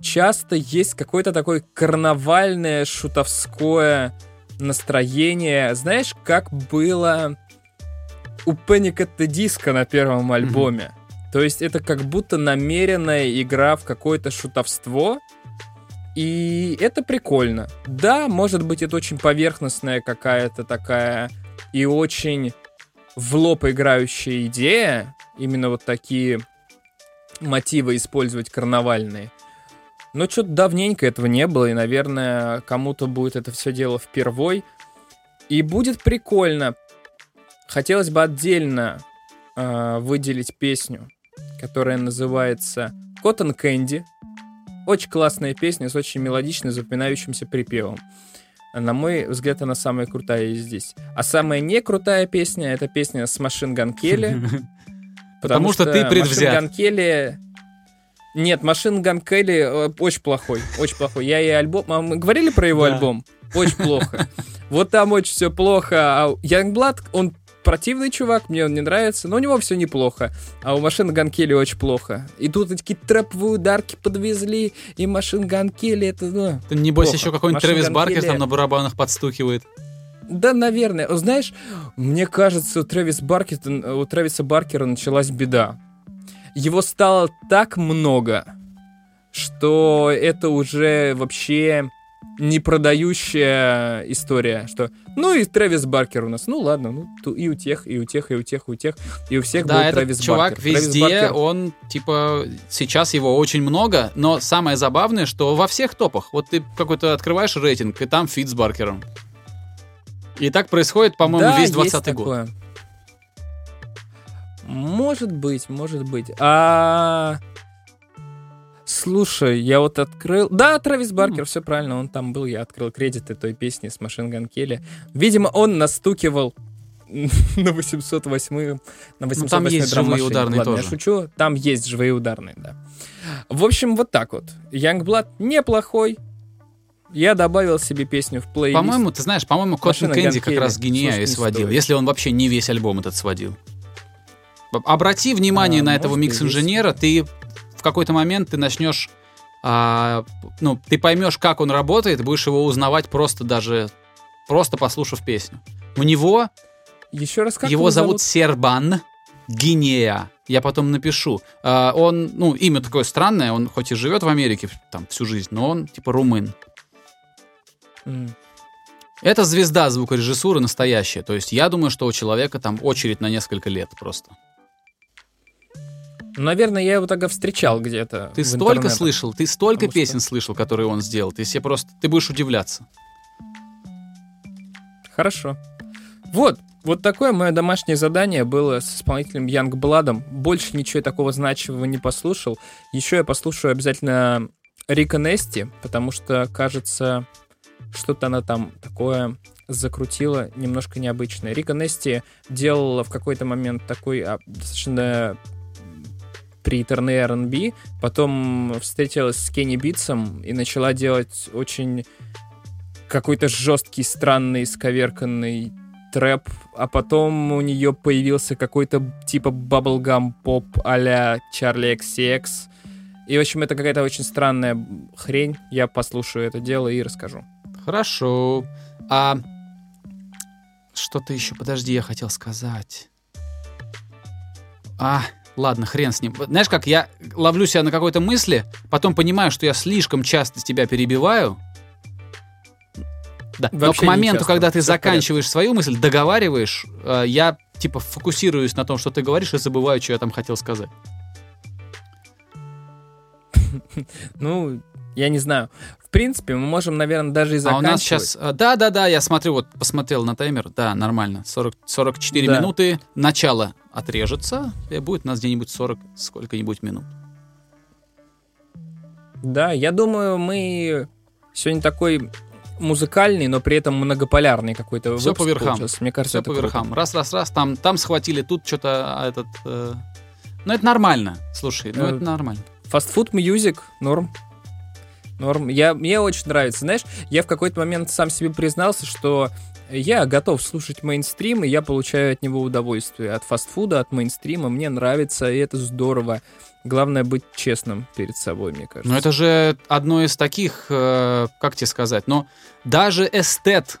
часто есть какое-то такое карнавальное, шутовское настроение. Знаешь, как было у Panic at the Disco на первом альбоме. То есть это как будто намеренная игра в какое-то шутовство, и это прикольно. Да, может быть, это очень поверхностная какая-то такая и очень в лоб играющая идея, именно вот такие мотивы использовать карнавальные. Но что-то давненько этого не было, и, наверное, кому-то будет это все дело впервой. И будет прикольно. Хотелось бы отдельно э, выделить песню, которая называется Cotton Candy. Очень классная песня с очень мелодичным, запоминающимся припевом. На мой взгляд, она самая крутая здесь. А самая не крутая песня — это песня с Машин Ган Келли. Потому что ты предвзят. Machine Gun Kelly нет, Machine Gun Kelly э, очень плохой, очень плохой. Я и альбом... А мы говорили про его Да. альбом? Очень плохо. Вот там очень все плохо. А Yungblud, он противный чувак, мне он не нравится, но у него все неплохо. А у Machine Gun Kelly очень плохо. И тут такие трэповые ударки подвезли, и Machine Gun Kelly это... Ну, Ты, Небось, Плохо. еще какой-нибудь Трэвис Баркер там на барабанах подстукивает. Да, наверное. Знаешь, мне кажется, у, Трэвис Баркера, у Трэвиса Баркера началась беда. Его стало так много, что это уже вообще не продающая история, что ну и Трэвис Баркер у нас, ну ладно, ну ту- и у тех, и у тех, и у тех, и у тех, и у всех Да, был этот Трэвис чувак Баркер. Трэвис везде, Баркер- он, типа, сейчас его очень много, но самое забавное, что во всех топах, вот ты какой-то открываешь рейтинг, и там фит с Баркером. И так происходит, по-моему, Да, весь есть 20 год. такое. Может быть, может быть. А слушай, я вот открыл. Да, Трэвис Баркер, все правильно, он там был. Я открыл кредиты той песни с Машин Ган Келли. Видимо, он настукивал на 808 на 808 Ну, там есть живые ударные Ладно, тоже. я шучу, там есть живые ударные, да. В общем, вот так вот. Youngblood неплохой. Я добавил себе песню в плейлист. По-моему, ты знаешь, по-моему, Cotton Ган как раз гения слушать и сводил, стоит. если он вообще не весь альбом этот сводил. Об- Обрати внимание А, на этого микс-инженера, ты в какой-то момент ты начнешь, а, ну, ты поймешь, как он работает, будешь его узнавать просто даже, просто послушав песню. У него Еще раз как его зовут Сербан Гинея. Я потом напишу. А, он, ну, имя такое странное, он хоть и живет в Америке там всю жизнь, но он типа румын. Это звезда звукорежиссуры настоящая. То есть я думаю, что у человека там очередь на несколько лет просто. Наверное, я его тогда встречал где-то. Ты столько слышал, ты столько Потому что- песен слышал, которые он сделал. Ты себе просто, ты будешь удивляться. Хорошо. Вот, вот такое мое домашнее задание было с исполнителем Янг Бладом. Больше ничего такого значимого не послушал. Еще я послушаю обязательно Рика Нести, потому что, кажется, что-то она там такое закрутила немножко необычное. Рика Нести делала в какой-то момент такой а, достаточно приторный R&B, потом встретилась с Кенни Битсом и начала делать очень какой-то жесткий, странный, сковерканный трэп, а потом у нее появился какой-то типа bubblegum поп а-ля Charlie XCX. И, в общем, это какая-то очень странная хрень. Я послушаю это дело и расскажу. Хорошо. А что-то еще, подожди, я хотел сказать. А, ладно, хрен с ним. Знаешь, как я ловлю себя на какой-то мысли, потом понимаю, что я слишком часто тебя перебиваю. Да. Но к моменту, когда ты заканчиваешь свою мысль, договариваешь, э, я типа фокусируюсь на том, что ты говоришь, и забываю, что я там хотел сказать. Ну, я не знаю. В принципе, мы можем, наверное, даже и А у заканчивать. нас сейчас... Да-да-да, я смотрю, вот посмотрел на таймер. Да, нормально. 40, 44 Да. минуты. Начало отрежется. И будет у нас где-нибудь 40 сколько-нибудь минут. Да, я думаю, мы сегодня такой музыкальный, но при этом многополярный какой-то выпуск по верхам. получился. Мне кажется, Все по круто. верхам. Раз-раз-раз. Там, там схватили, тут что-то этот... э, Ну, это нормально. Слушай, ну Э, это нормально. Фастфуд мьюзик, норм. Норм. Я, мне очень нравится. Знаешь, я в какой-то момент сам себе признался, что я готов слушать мейнстрим, и я получаю от него удовольствие. От фастфуда, от мейнстрима. Мне нравится, и это здорово. Главное быть честным перед собой, мне кажется. Но это же одно из таких, э, как тебе сказать, но даже эстет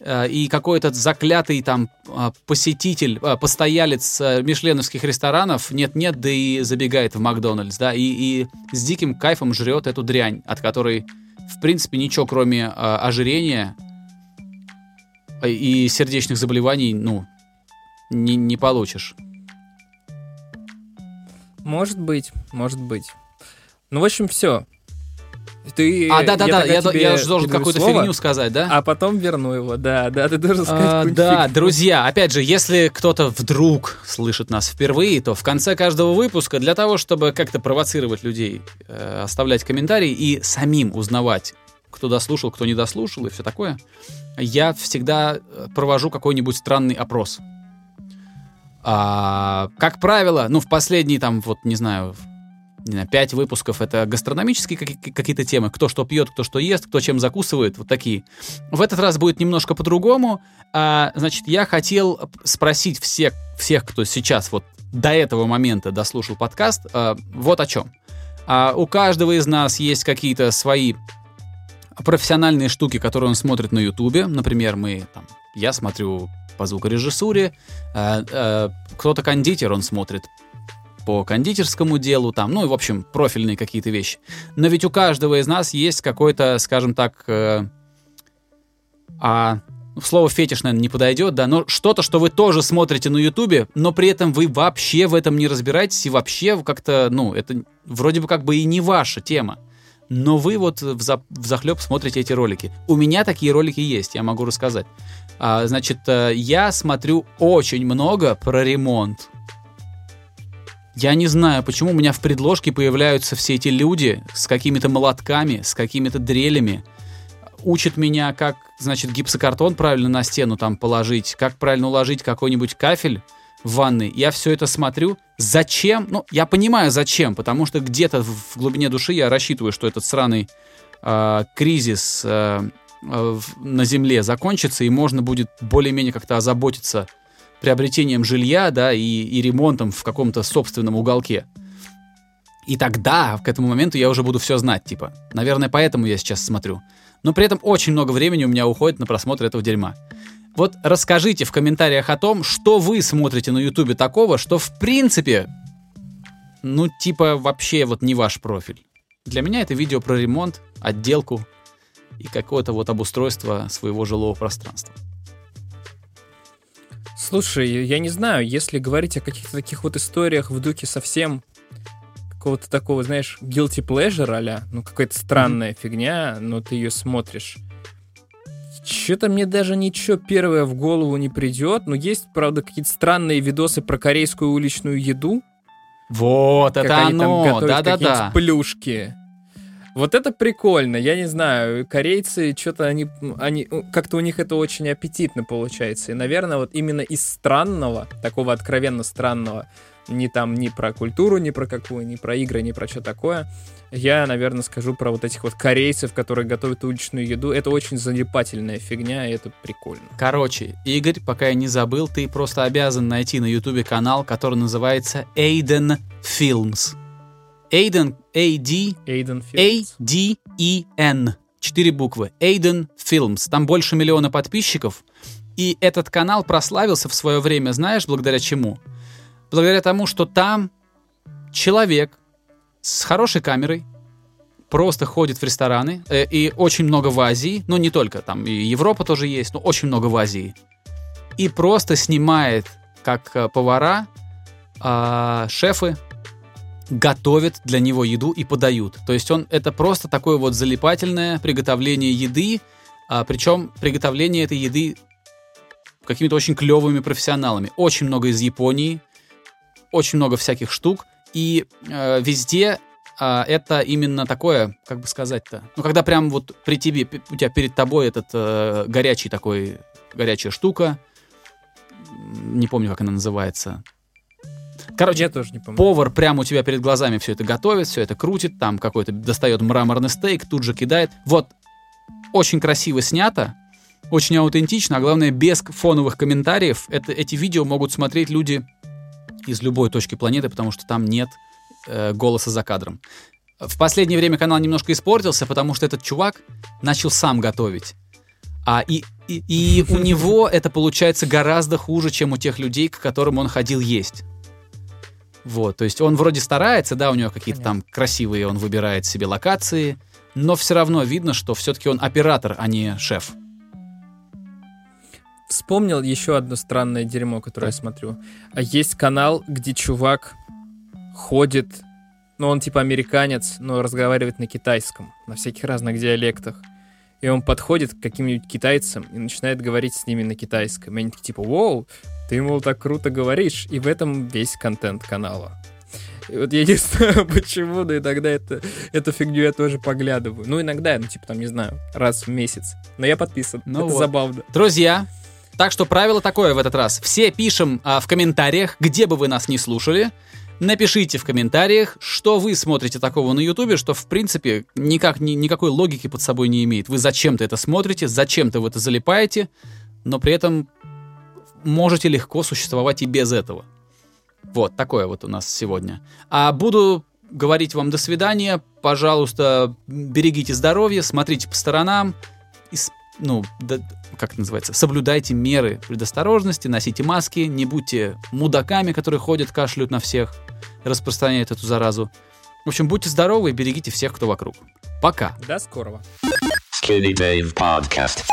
и какой-то заклятый там э, посетитель, э, постоялец э, мишленовских ресторанов нет-нет, да и забегает в Макдональдс, да, и, и с диким кайфом жрет эту дрянь, от которой, в принципе, ничего кроме э, ожирения э, и сердечных заболеваний, ну, не, не получишь. Может быть, может быть. Ну, в общем, все. Ты, А, да-да-да, тогда я, до- тебе я же должен какую-то слово, фигню сказать, да? А потом верну его, да, да, ты должен сказать А, да, фигню. друзья, опять же, если кто-то вдруг слышит нас впервые, то в конце каждого выпуска для того, чтобы как-то провоцировать людей, э, оставлять комментарии и самим узнавать, кто дослушал, кто не дослушал и все такое, я всегда э, провожу какой-нибудь странный опрос. А, как правило, ну, в последние там, вот, не знаю, не знаю, пять выпусков это гастрономические каки- какие-то темы. Кто что пьет, кто что ест, кто чем закусывает, вот такие. В этот раз будет немножко по-другому. А, значит, я хотел спросить всех, всех, кто сейчас вот до этого момента дослушал подкаст, а, вот о чем. А, у каждого из нас есть какие-то свои профессиональные штуки, которые он смотрит на Ютубе. Например, мы там, я смотрю по звукорежиссуре, а, а, кто-то кондитер, он смотрит по кондитерскому делу, там, ну и, в общем, профильные какие-то вещи. Но ведь у каждого из нас есть какой-то, скажем так, э, а, слово фетиш, наверное, не подойдет, да, но что-то, что вы тоже смотрите на Ютубе, но при этом вы вообще в этом не разбираетесь и вообще как-то, ну, это вроде бы как бы и не ваша тема. Но вы вот в, за, в захлеб смотрите эти ролики. У меня такие ролики есть, я могу рассказать. А, значит, э, я смотрю очень много про ремонт. Я не знаю, почему у меня в предложке появляются все эти люди с какими-то молотками, с какими-то дрелями. Учат меня, как, значит, гипсокартон правильно на стену там положить, как правильно уложить какой-нибудь кафель в ванной. Я все это смотрю. Зачем? Ну, я понимаю, зачем, потому что где-то в глубине души я рассчитываю, что этот сраный э, кризис э, э, на Земле закончится, и можно будет более-менее как-то озаботиться приобретением жилья, да, и, и ремонтом в каком-то собственном уголке. И тогда, к этому моменту, я уже буду все знать, типа. Наверное, поэтому я сейчас смотрю. Но при этом очень много времени у меня уходит на просмотр этого дерьма. Вот расскажите в комментариях о том, что вы смотрите на Ютубе такого, что в принципе, ну, типа, вообще вот не ваш профиль. Для меня это видео про ремонт, отделку и какое-то вот обустройство своего жилого пространства. Слушай, я не знаю, если говорить о каких-то таких вот историях в духе совсем какого-то такого, знаешь, guilty pleasure а ну какая-то странная фигня, но ты ее смотришь. Что-то мне даже ничего первое в голову не придет, но есть, правда, какие-то странные видосы про корейскую уличную еду, Вот, как это они оно, да-да-да. плюшки. Вот это прикольно, я не знаю, корейцы что-то они, они как-то у них это очень аппетитно получается. И, наверное, вот именно из странного, такого откровенно странного, ни там ни про культуру, ни про какую, ни про игры, ни про что такое, я, наверное, скажу про вот этих вот корейцев, которые готовят уличную еду. Это очень залипательная фигня, и это прикольно. Короче, Игорь, пока я не забыл, ты просто обязан найти на Ютубе канал, который называется Aiden Films. Aiden, A-D, Эйден. A-D-E-N. Четыре буквы. Aiden Films. Там больше миллиона подписчиков. И этот канал прославился в свое время, знаешь, благодаря чему? Благодаря тому, что там человек с хорошей камерой просто ходит в рестораны. э, и очень много в Азии. Ну, не только. Там и Европа тоже есть, но очень много в Азии. И просто снимает, как э, повара, а, шефы готовят для него еду и подают. То есть он это просто такое вот залипательное приготовление еды, а, причем приготовление этой еды какими-то очень клевыми профессионалами. Очень много из Японии, очень много всяких штук, и э, везде а, это именно такое, как бы сказать-то, ну когда прям вот при тебе, у тебя перед тобой этот э, горячий такой, горячая штука, не помню, как она называется. Короче, Я тоже не помню. Повар прямо у тебя перед глазами все это готовит, все это крутит, там какой-то достает мраморный стейк, тут же кидает. Вот, очень красиво снято, очень аутентично, а главное, без фоновых комментариев. Это, эти видео могут смотреть люди из любой точки планеты, потому что там нет э, голоса за кадром. В последнее время канал немножко испортился, потому что этот чувак начал сам готовить. А и, и, и у него это получается гораздо хуже, чем у тех людей, к которым он ходил есть. Вот, то есть он вроде старается, да, у него какие-то там красивые, он выбирает себе локации, но все равно видно, что все-таки он оператор, а не шеф. Вспомнил еще одно странное дерьмо, которое я смотрю. А Есть канал, где чувак ходит, ну он типа американец, но разговаривает на китайском, на всяких разных диалектах. И он подходит к каким-нибудь китайцам и начинает говорить с ними на китайском. И они типа, вау, ты, мол, так круто говоришь. И в этом весь контент канала. И вот я не знаю почему, но иногда это, эту фигню я тоже поглядываю. Ну, иногда, ну, типа, там, не знаю, раз в месяц. Но я подписан. Ну это вот. забавно. Друзья, так что правило такое в этот раз. Все пишем а, в комментариях, где бы вы нас не слушали. Напишите в комментариях, что вы смотрите такого на Ютубе, что в принципе никак, ни, никакой логики под собой не имеет. Вы зачем-то это смотрите, зачем-то в это залипаете, но при этом можете легко существовать и без этого. Вот, такое вот у нас сегодня. А буду говорить вам до свидания. Пожалуйста, берегите здоровье, смотрите по сторонам. И, ну, да- как это называется? Соблюдайте меры предосторожности, носите маски, не будьте мудаками, которые ходят, кашляют на всех, распространяют эту заразу. В общем, будьте здоровы и берегите всех, кто вокруг. Пока. До скорого. Skinny Dave Podcast.